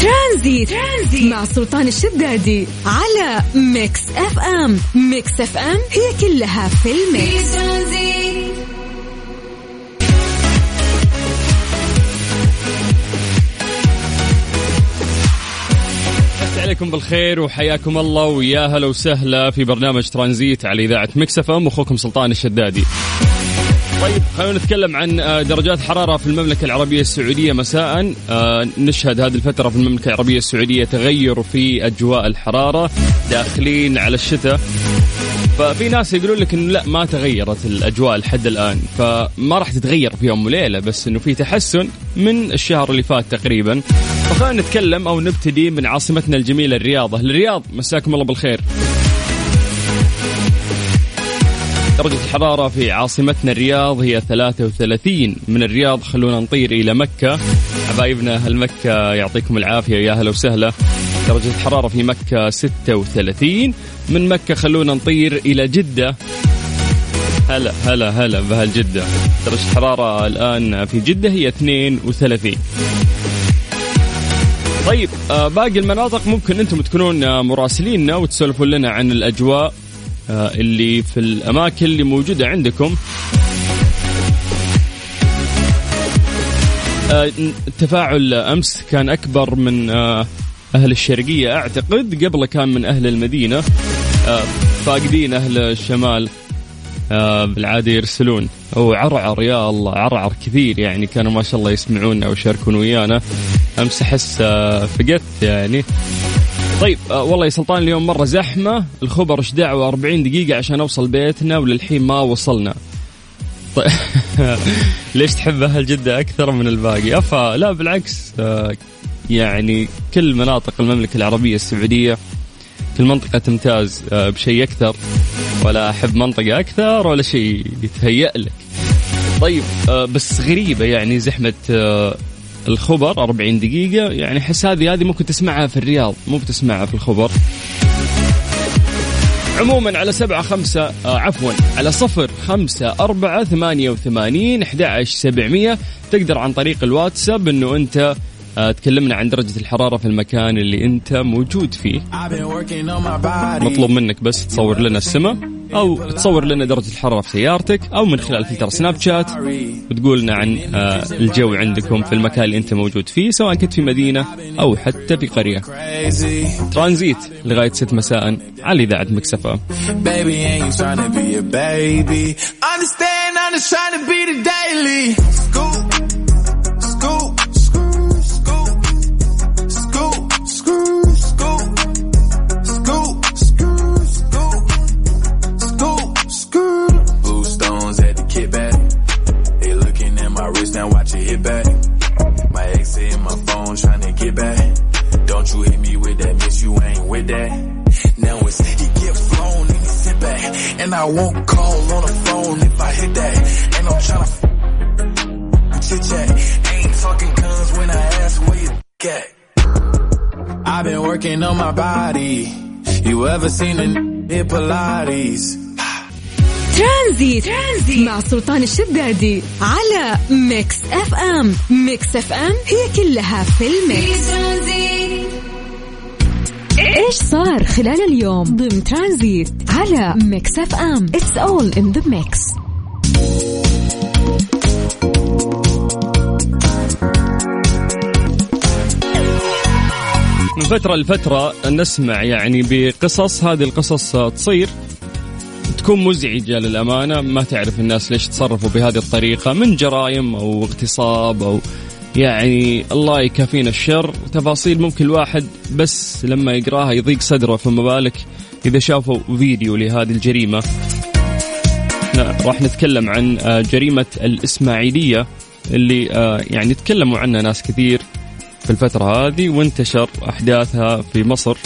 ترانزيت, ترانزيت مع سلطان الشدادي على Mix FM. Mix FM هي كلها في ال mix. عليكم بالخير وحياكم الله ويا هلا وسهلا في برنامج ترانزيت على إذاعة Mix FM. أخوكم سلطان الشدادي. طيب خلينا نتكلم عن آه، درجات حرارة في المملكة العربية السعودية مساء. آه، نشهد هذه الفترة في المملكة العربية السعودية تغير في أجواء الحرارة داخلين على الشتاء. ففي ناس يقولون لك إنه لا ما تغيرت الأجواء لحد الآن. فما راح تتغير في يوم وليلة بس إنه في تحسن من الشهر اللي فات تقريبا. فخلينا نتكلم أو نبتدي من عاصمتنا الجميلة الرياض. الرياض مساكم الله بالخير. درجة الحرارة في عاصمتنا الرياض هي 33 من الرياض. خلونا نطير إلى مكة. حبايبنا أهل مكة يعطيكم العافية. يا أهلا وسهلا. درجة الحرارة في مكة 36 من مكة خلونا نطير إلى جدة. هلا هلا هلا بأهل جدة درجة الحرارة الآن في جدة هي 32 طيب آه، باقي المناطق ممكن أنتم تكونون آه، مراسليننا وتسولفون لنا عن الأجواء. اللي في الأماكن اللي موجودة عندكم. آه، التفاعل أمس كان أكبر من آه، أهل الشرقية أعتقد. قبل كان من أهل المدينة. فاقدين أهل الشمال. بالعاده يرسلون. أو عرعر يا الله عرعر كثير يعني. كانوا ما شاء الله يسمعونا ويشاركون ويانا. أمس أحس فقدت يعني. طيب آه والله يا سلطان اليوم مرة زحمة. الخبر إيش دعوة؟ 40 دقيقة عشان أوصل بيتنا وللحين ما وصلنا. طيب. ليش تحب أهل جدة أكثر من الباقي؟ أفا لا بالعكس آه يعني كل مناطق المملكة العربية السعودية كل منطقة تمتاز آه بشيء أكثر. ولا أحب منطقة أكثر ولا شيء يتهيأ لك. طيب آه بس غريبة يعني زحمة آه الخبر 40 دقيقة. يعني حس هذه هذه ممكن تسمعها في الرياض مو بتسمعها في الخبر. عموما على سبعة خمسة آه عفوا على صفر خمسة أربعة ثمانية وثمانين أحد سبعمية. تقدر عن طريق الواتساب أنه أنت آه تكلمنا عن درجة الحرارة في المكان اللي أنت موجود فيه. مطلوب منك بس تصور لنا السماء. أو تصور لنا درجة الحرارة في سيارتك أو من خلال فلتر سناب شات وتقول لنا عن آه الجو عندكم في المكان اللي أنت موجود فيه سواء كنت في مدينة أو حتى في قرية. ترانزيت لغاية 6 مساء على إذاعة مكسفة. And I won't call on the phone if I hit that. And I'm tryna chit chat. Ain't talking guns when I ask where you at. I've been working on my body. You ever seen a hit Pilates? ترانزيت. ترانزيت مع سلطان الشدادي على ميكس اف ام ميكس اف ام هي كلها في الميكس إيش صار خلال اليوم ضمن ترانزيت على Mix FM؟ it's all in the mix من فترة لفترة نسمع يعني بقصص هذه القصص تصير تكون مزعجة للأمانة. ما تعرف الناس ليش تصرفوا بهذه الطريقة من جرائم أو اغتصاب أو يعني الله يكافينا الشر. تفاصيل ممكن الواحد بس لما يقراها يضيق صدره فما بالك إذا شافوا فيديو لهذه الجريمة. راح نتكلم عن آه، جريمة الإسماعيلية اللي آه، يعني تكلموا عنها ناس كثير في الفترة هذه وانتشر أحداثها في مصر.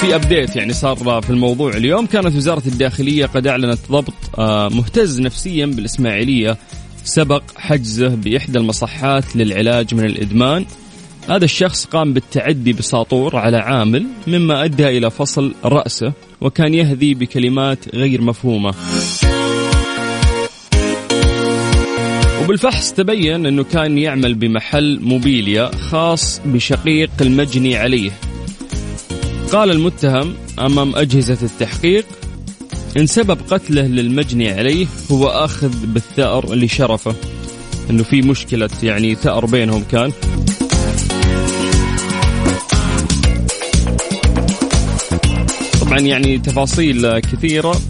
في ابديت يعني صار في الموضوع اليوم. كانت وزارة الداخلية قد أعلنت ضبط آه، مهتز نفسيا بالإسماعيلية سبق حجزه بإحدى المصحات للعلاج من الإدمان. هذا الشخص قام بالتعدي بساطور على عامل مما أدى إلى فصل رأسه وكان يهذي بكلمات غير مفهومة. وبالفحص تبين أنه كان يعمل بمحل موبيليا خاص بشقيق المجني عليه. قال المتهم أمام أجهزة التحقيق إن سبب قتله للمجني عليه هو آخذ بالثأر لشرفه أنه في مشكلة يعني ثأر بينهم كان. طبعا يعني تفاصيل كثيرة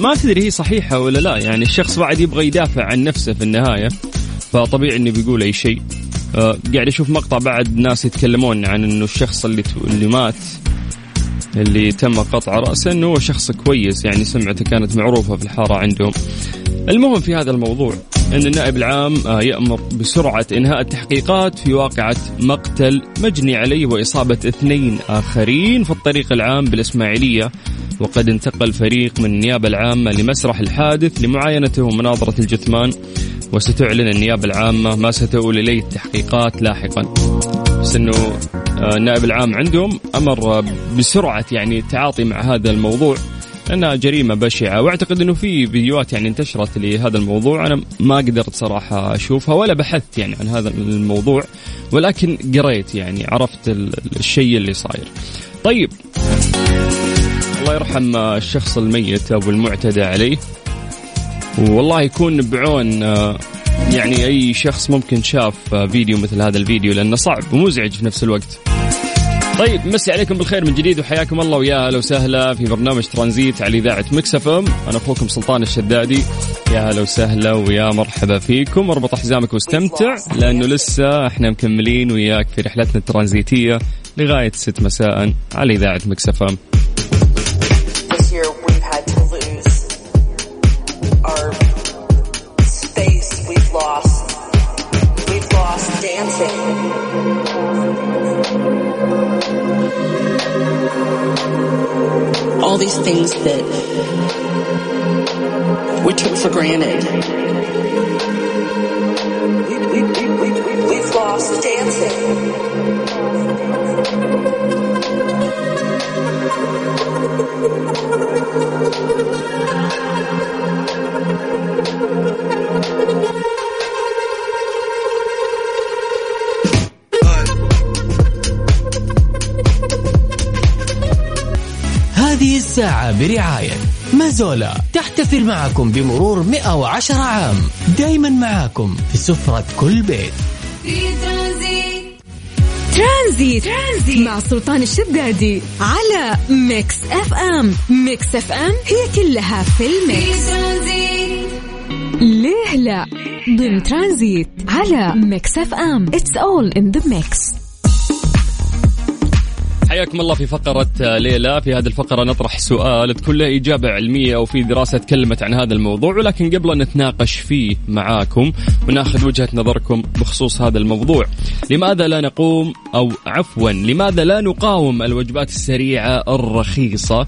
ما تدري هي صحيحة ولا لا يعني الشخص بعد يبغى يدافع عن نفسه في النهاية فطبيعي إنه بيقول أي شيء. آه قاعد أشوف مقطع بعد ناس يتكلمون عن إنه الشخص اللي اللي مات اللي تم قطع رأسه إنه هو شخص كويس يعني سمعته كانت معروفة في الحارة عندهم. المهم في هذا الموضوع إن النائب العام آه، يأمر بسرعة إنهاء التحقيقات في واقعة مقتل مجني عليه وإصابة اثنين آخرين في الطريق العام بالإسماعيلية وقد انتقل فريق من النيابة العامة لمسرح الحادث لمعاينته ومناظرة الجثمان وستعلن النيابة العامة ما ستؤول إليه التحقيقات لاحقا. بس إنه آه، النائب العام عندهم أمر بسرعة يعني التعاطي مع هذا الموضوع لأنها جريمة بشعة. وأعتقد إنه في فيديوهات يعني انتشرت لهذا الموضوع. أنا ما قدرت صراحة أشوفها ولا بحثت يعني عن هذا الموضوع ولكن قريت يعني عرفت الشيء اللي صاير. طيب. الله يرحم الشخص الميت أو المعتدى عليه. والله يكون بعون آه، يعني أي شخص ممكن شاف فيديو مثل هذا الفيديو لأنه صعب ومزعج في نفس الوقت. طيب مسي عليكم بالخير من جديد وحياكم الله ويا أهلا وسهلا في برنامج ترانزيت على إذاعة Mix FM. أنا أخوكم سلطان الشدادي. يا هلا وسهلا ويا مرحبا فيكم. أربط حزامك واستمتع لأنه لسه إحنا مكملين وياك في رحلتنا الترانزيتية لغاية 6 مساء على إذاعة Mix FM. These things that we took for granted. We, we, we, we've lost dancing. الساعة برعاية مازولا تحتفل معكم بمرور 110 عام. دايما معاكم في سفرة كل بيت. ترانزيت. ترانزيت. مع سلطان الشدادي على Mix FM. Mix FM هي كلها في ال mix. ليه لا؟ ضمن ترانزيت على ميكس اف ام. it's all in the mix حياكم الله في فقرة ليلى. في هذه الفقرة نطرح سؤال. تكون له إجابة علمية أو في دراسة تكلمت عن هذا الموضوع ولكن قبل أن نتناقش فيه معاكم وناخذ وجهة نظركم بخصوص هذا الموضوع. لماذا لا نقوم أو عفوا لماذا لا نقاوم الوجبات السريعة الرخيصة؟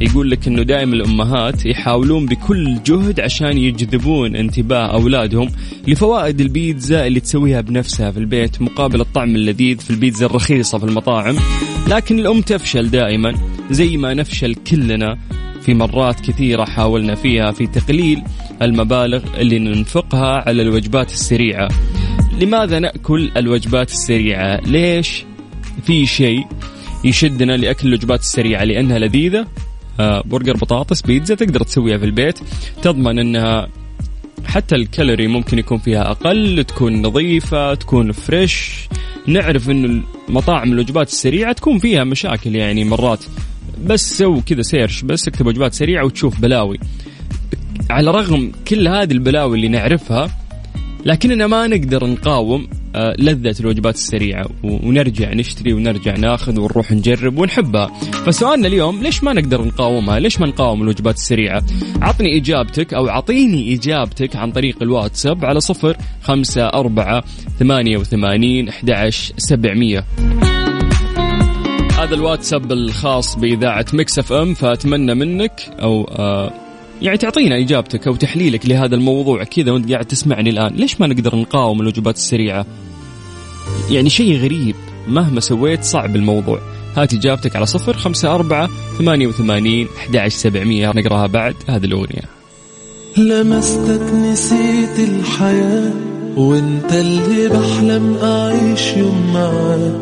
يقول لك إنه دائما الأمهات يحاولون بكل جهد عشان يجذبون انتباه أولادهم لفوائد البيتزا اللي تسويها بنفسها في البيت مقابل الطعم اللذيذ في البيتزا الرخيصة في المطاعم. لكن الأم تفشل دائما زي ما نفشل كلنا في مرات كثيرة حاولنا فيها في تقليل المبالغ اللي ننفقها على الوجبات السريعة. لماذا نأكل الوجبات السريعة؟ ليش في شيء يشدنا لأكل الوجبات السريعة؟ لأنها لذيذة برجر بطاطس بيتزا تقدر تسويها في البيت. تضمن إنها حتى الكالوري ممكن يكون فيها أقل تكون نظيفة تكون فريش. نعرف إنه مطاعم الوجبات السريعة تكون فيها مشاكل يعني مرات. بس سو كذا search بس اكتب وجبات سريعة وتشوف بلاوي. على رغم كل هذه البلاوي اللي نعرفها لكننا ما نقدر نقاوم آه، لذة الوجبات السريعة ونرجع نشتري ونرجع ناخذ ونروح نجرب ونحبها. فسؤالنا اليوم ليش ما نقدر نقاومها؟ ليش ما نقاوم الوجبات السريعة؟ عطني إجابتك أو عطيني إجابتك عن طريق الواتساب على صفر خمسة أربعة ثمانية وثمانين أحد سبعمية. هذا الواتساب الخاص بإذاعة مكسف أم فأتمنى منك أو آه يعني تعطينا إجابتك أو تحليلك لهذا الموضوع كذا وأنت قاعد تسمعني الآن. ليش ما نقدر نقاوم الوجبات السريعة؟ يعني شيء غريب مهما سويت صعب الموضوع. هات إجابتك على صفر خمسة أربعة ثمانية وثمانين أحد سبعمية. نقراها بعد هذه الأغنية. لمستك نسيت الحياة وانت اللي بحلم أعيش يوم معاك.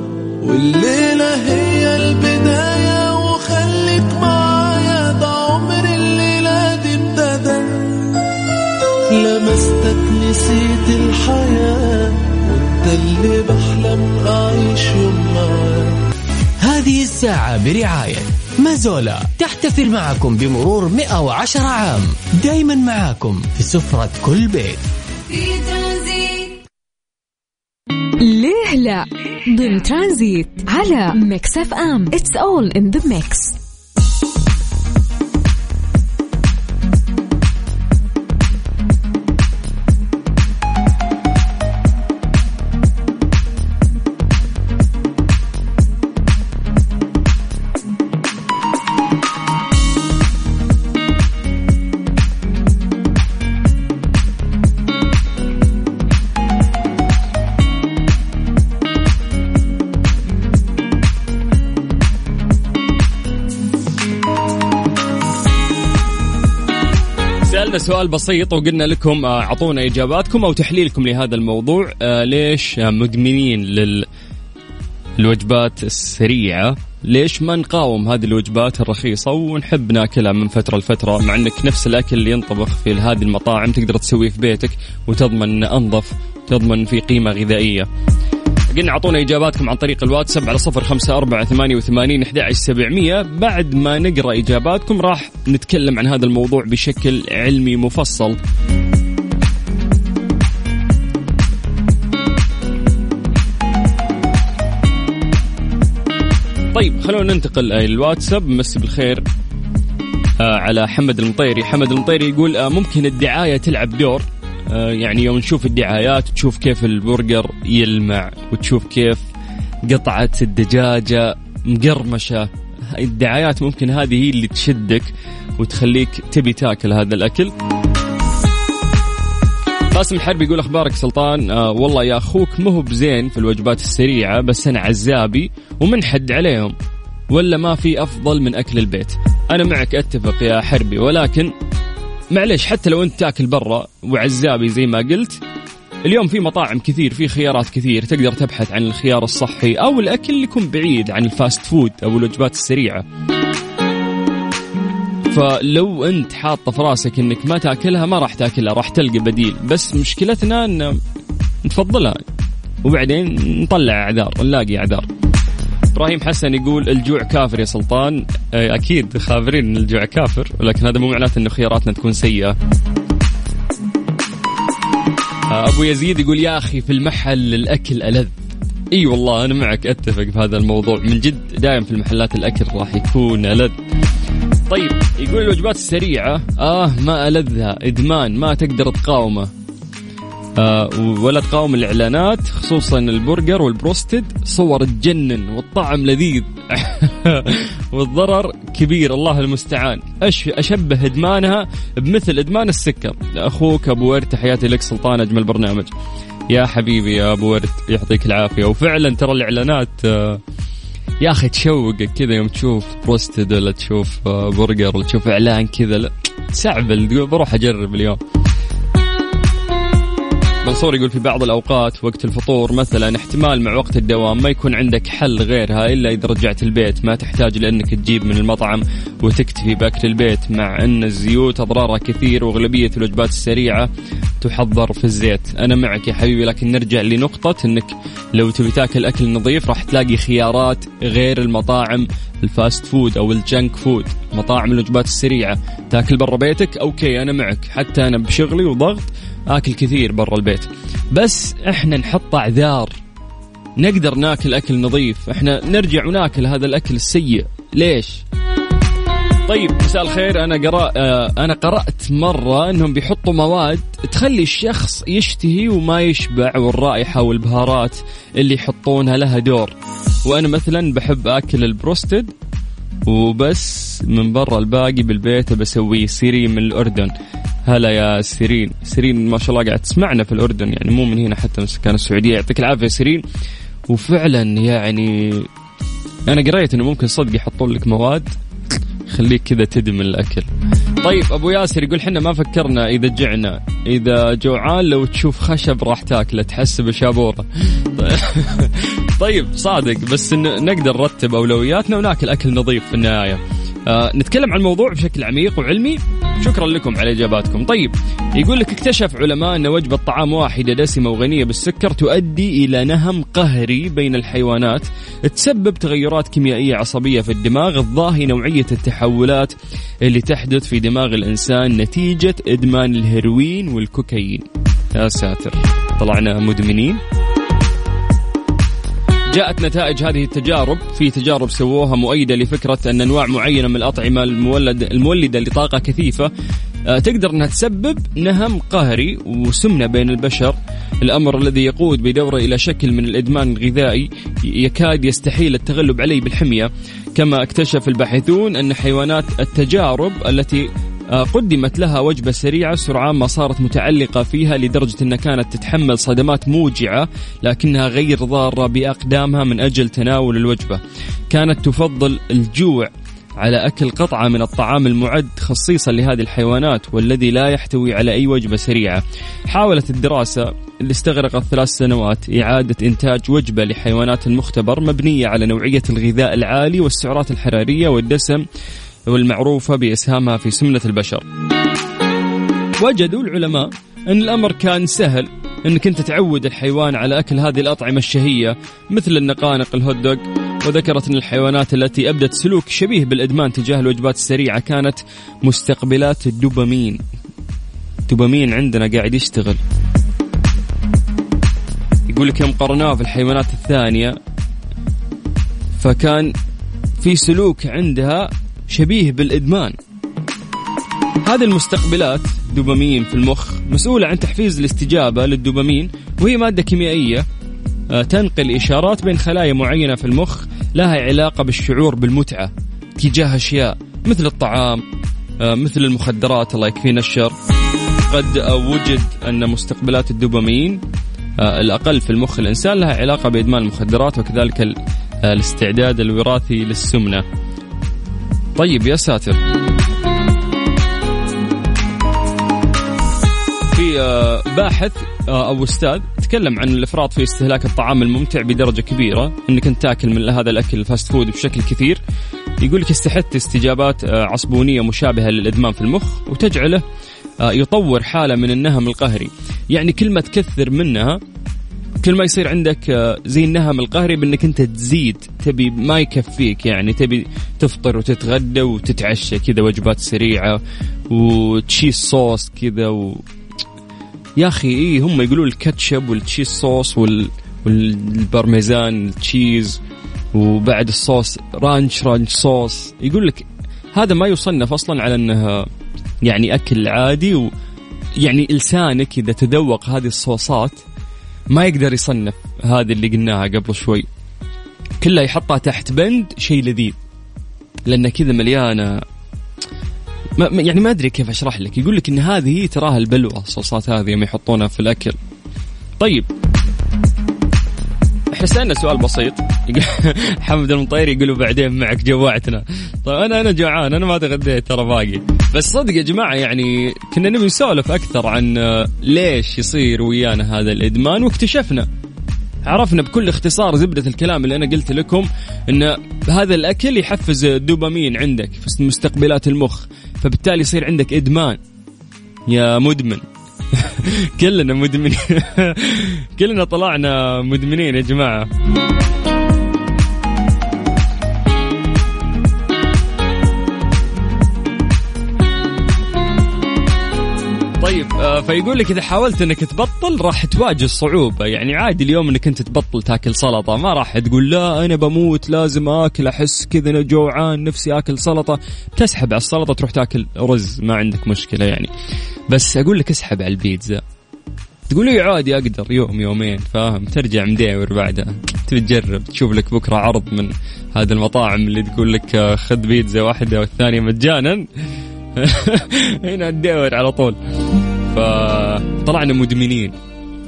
والليلة هي البداية وخليك معايا لمستك نسيت الحياة وانت اللي بحلم أعيش يوم معاك. هذه الساعة برعاية مازولا. تحتفل معكم بمرور 110 عام. دايما معاكم في سفرة كل بيت. ليه لا؟ ضمن ترانزيت على Mix FM. it's all in the mix سؤال بسيط وقلنا لكم آه، أعطونا إجاباتكم أو تحليلكم لهذا الموضوع. آه، ليش مدمنين لل الوجبات السريعة؟ ليش ما نقاوم هذه الوجبات الرخيصة ونحب ناكلها من فترة لفترة مع إنك نفس الأكل اللي ينطبخ في هذه المطاعم تقدر تسويه في بيتك وتضمن أنظف تضمن في قيمة غذائية. قلنا أعطونا إجاباتكم عن طريق الواتساب على صفر خمسة أربعة ثمانية وثمانين سبعمية. بعد ما نقرأ إجاباتكم راح نتكلم عن هذا الموضوع بشكل علمي مفصل. طيب خلونا ننتقل الواتساب. مسي بالخير آه على حمد المطيري. حمد المطيري يقول آه ممكن الدعاية تلعب دور؟ يعني يوم نشوف الدعايات تشوف كيف البرجر يلمع وتشوف كيف قطعة الدجاجة مقرمشة. الدعايات ممكن هذه هي اللي تشدك وتخليك تبي تاكل هذا الأكل. قاسم الحربي يقول أخبارك سلطان؟ آه والله يا أخوك مو بزين في الوجبات السريعة بس أنا عزابي ومنحد عليهم. ولا ما في أفضل من أكل البيت. أنا معك أتفق يا حربي ولكن معليش حتى لو أنت تاكل برا وعزابي زي ما قلت اليوم في مطاعم كثير في خيارات كثير تقدر تبحث عن الخيار الصحي أو الأكل اللي يكون بعيد عن ال fast food أو الوجبات السريعة. فلو أنت حاطة في راسك إنك ما تاكلها ما راح تاكلها راح تلقى بديل. بس مشكلتنا إن نفضلها وبعدين نطلع أعذار نلاقي أعذار. إبراهيم حسن يقول الجوع كافر يا سلطان. آه، أكيد خابرين إن الجوع كافر ولكن هذا مو معناته إنه خياراتنا تكون سيئة. آه، أبو يزيد يقول يا أخي في المحل الأكل ألذ. إي والله أنا معك أتفق بهذا الموضوع. من جد دائما في المحلات الأكل راح يكون ألذ. طيب يقول الوجبات السريعة. آه ما ألذها إدمان ما تقدر تقاومه. ولا تقاوم الإعلانات خصوصا البرجر والبروستد صور تجنن والطعم لذيذ والضرر كبير الله المستعان. أش أشبه إدمانها بمثل إدمان السكر. أخوك أبو ورد تحياتي لك سلطان أجمل برنامج يا حبيبي يا أبو ورد يعطيك العافية. وفعلا ترى الإعلانات آه يا أخي تشوقك كذا يوم تشوف بروستد ولا تشوف آه، برجر ولا تشوف إعلان كذا لا تسعبل تقول بروح أجرب اليوم. منصور يقول في بعض الأوقات وقت الفطور مثلا احتمال مع وقت الدوام ما يكون عندك حل غيرها إلا إذا رجعت البيت. ما تحتاج لأنك تجيب من المطعم وتكتفي بأكل البيت مع أن الزيوت أضرارها كثير وأغلبية الوجبات السريعة تحضر في الزيت. أنا معك يا حبيبي لكن نرجع لنقطة إنك لو تبي تاكل أكل نظيف راح تلاقي خيارات غير المطاعم ال fast food أو ال junk food. مطاعم الوجبات السريعة تاكل برا بيتك؟ okay أنا معك. حتى أنا بشغلي وضغط آكل كثير برا البيت. بس إحنا نحط أعذار. نقدر ناكل أكل نظيف. إحنا نرجع وناكل هذا الأكل السيء. ليش؟ طيب مساء الخير. أنا قرأ آه، أنا قرأت مرة إنهم بيحطوا مواد تخلي الشخص يشتهي وما يشبع والرائحة والبهارات اللي يحطونها لها دور. وأنا مثلا بحب آكل البروستد وبس من برا الباقي بالبيت بسويه سيرين من الأردن. هلا يا سيرين. سيرين ما شاء الله قاعد تسمعنا في الأردن يعني مو من هنا حتى من سكان السعودية. يعطيك العافية سيرين. وفعلا يعني أنا قريت إنه ممكن صدق يحطون لك مواد تخليك كذا تدمن الأكل. طيب أبو ياسر يقول حنا ما فكرنا إذا جعنا. إذا جوعان لو تشوف خشب راح تاكله تحسب شابوره طيب صادق. بس نقدر نرتب أولوياتنا وناكل أكل نظيف في النهاية. آه نتكلم عن الموضوع بشكل عميق وعلمي. شكرا لكم على إجاباتكم. طيب يقول لك اكتشف علماء أن وجبه طعام واحدة دسمة وغنية بالسكر تؤدي إلى نهم قهري بين الحيوانات تسبب تغيرات كيميائية عصبية في الدماغ تضاهي نوعية التحولات اللي تحدث في دماغ الإنسان نتيجة إدمان الهيروين والكوكايين. يا ساتر طلعنا مدمنين. جاءت نتائج هذه التجارب. في تجارب سووها مؤيدة لفكرة أن أنواع معينة من الأطعمة المولد المولدة لطاقة كثيفة. آه، تقدر أنها تسبب نهم قهري وسمنة بين البشر. الأمر الذي يقود بدوره إلى شكل من الإدمان الغذائي يكاد يستحيل التغلب عليه بالحمية. كما اكتشف الباحثون أن حيوانات التجارب التي قدمت لها وجبة سريعة سرعان ما صارت متعلقة فيها لدرجة أنها كانت تتحمل صدمات موجعة لكنها غير ضارة بأقدامها من أجل تناول الوجبة. كانت تفضل الجوع على أكل قطعة من الطعام المعد خصيصا لهذه الحيوانات والذي لا يحتوي على أي وجبة سريعة. حاولت الدراسة اللي استغرقت ثلاث سنوات إعادة إنتاج وجبة لحيوانات المختبر مبنية على نوعية الغذاء العالي والسعرات الحرارية والدسم والمعروفة بإسهامها في سمنة البشر. وجدوا العلماء أن الأمر كان سهل أنك أنت تعود الحيوان على أكل هذه الأطعمة الشهية مثل النقانق الهوت دوغ وذكرت أن الحيوانات التي أبدت سلوك شبيه بالإدمان تجاه الوجبات السريعة كانت مستقبلات الدوبامين. الدوبامين عندنا قاعد يشتغل. يقول لك يوم قرناه في الحيوانات الثانية فكان في سلوك عندها شبيه بالإدمان. هذه المستقبلات دوبامين في المخ مسؤولة عن تحفيز الاستجابة للدوبامين وهي مادة كيميائية آه، تنقل إشارات بين خلايا معينة في المخ لها علاقة بالشعور بالمتعة تجاه أشياء مثل الطعام آه، مثل المخدرات الله يكفينا الشر. قد وجد أن مستقبلات الدوبامين آه، الأقل في المخ الإنسان لها علاقة بإدمان المخدرات وكذلك ال- الاستعداد الوراثي للسمنة. طيب يا ساتر. في آه، باحث آه، أو أستاذ تكلم عن الإفراط في استهلاك الطعام الممتع بدرجة كبيرة إنك أنت تاكل من هذا الأكل ال fast food بشكل كثير. يقول لك يستحث استجابات آه، عصبونية مشابهة للإدمان في المخ وتجعله يطور حالة من النهم القهري. يعني كل ما تكثر منها كل ما يصير عندك آه، زي النهم القهري بأنك أنت تزيد تبي ما يكفيك يعني تبي تفطر وتتغدى وتتعشى كذا وجبات سريعة و cheese sauce كذا و... يا أخي إيه هم يقولون الكاتشب وال cheese sauce وال... والبرميزان ال cheese وبعد ال sauce ranch ranch sauce. يقول لك هذا ما يصنف أصلا على أنه يعني أكل عادي و يعني لسانك اذا تذوق هذه الصوصات. ما يقدر يصنف هذه اللي قلناها قبل شوي. كلها يحطها تحت بند شيء لذيذ. لأن كذا مليانة. ما يعني ما أدري كيف أشرح لك. يقول لك إن هذه تراها البلوى الصوصات هذه يوم يحطونها في الأكل. طيب. إحنا سالنا سؤال بسيط. حمد المطير يقولوا بعدين معك جوعتنا. طيب أنا أنا جوعان. أنا ما تغديت ترى باقي. بس صدق يا جماعة يعني كنا نبي نسولف أكثر عن آه، ليش يصير ويانا هذا الإدمان واكتشفنا عرفنا بكل اختصار زبدة الكلام اللي أنا قلت لكم أن هذا الأكل يحفز الدوبامين عندك في مستقبلات المخ فبالتالي يصير عندك إدمان. يا مدمن. كلنا مدمنين. كلنا طلعنا مدمنين يا جماعة. فيقول لك إذا حاولت إنك تبطل راح تواجه الصعوبه يعني عادي اليوم إنك أنت تبطل تاكل سلطة ما راح تقول لا أنا بموت لازم آكل أحس كذا أنا جوعان نفسي آكل سلطة. تسحب على السلطة تروح تاكل رز ما عندك مشكلة يعني. بس أقول لك اسحب على البيتزا. تقول لي عادي أقدر يوم يومين فاهم؟ ترجع مديور بعدها. تبي تجرب تشوف لك بكرة عرض من هذه المطاعم اللي تقول لك آه، خذ بيتزا واحدة والثانية مجانا. هنا تدور على طول. فطلعنا مدمنين.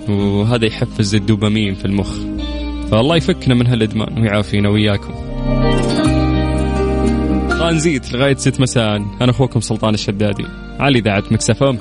وهذا يحفز الدوبامين في المخ. فالله يفكنا من هالإدمان ويعافينا وياكم ترانزيت لغاية 6 مساء. أنا أخوكم سلطان الشدادي. على إذاعة مكسفه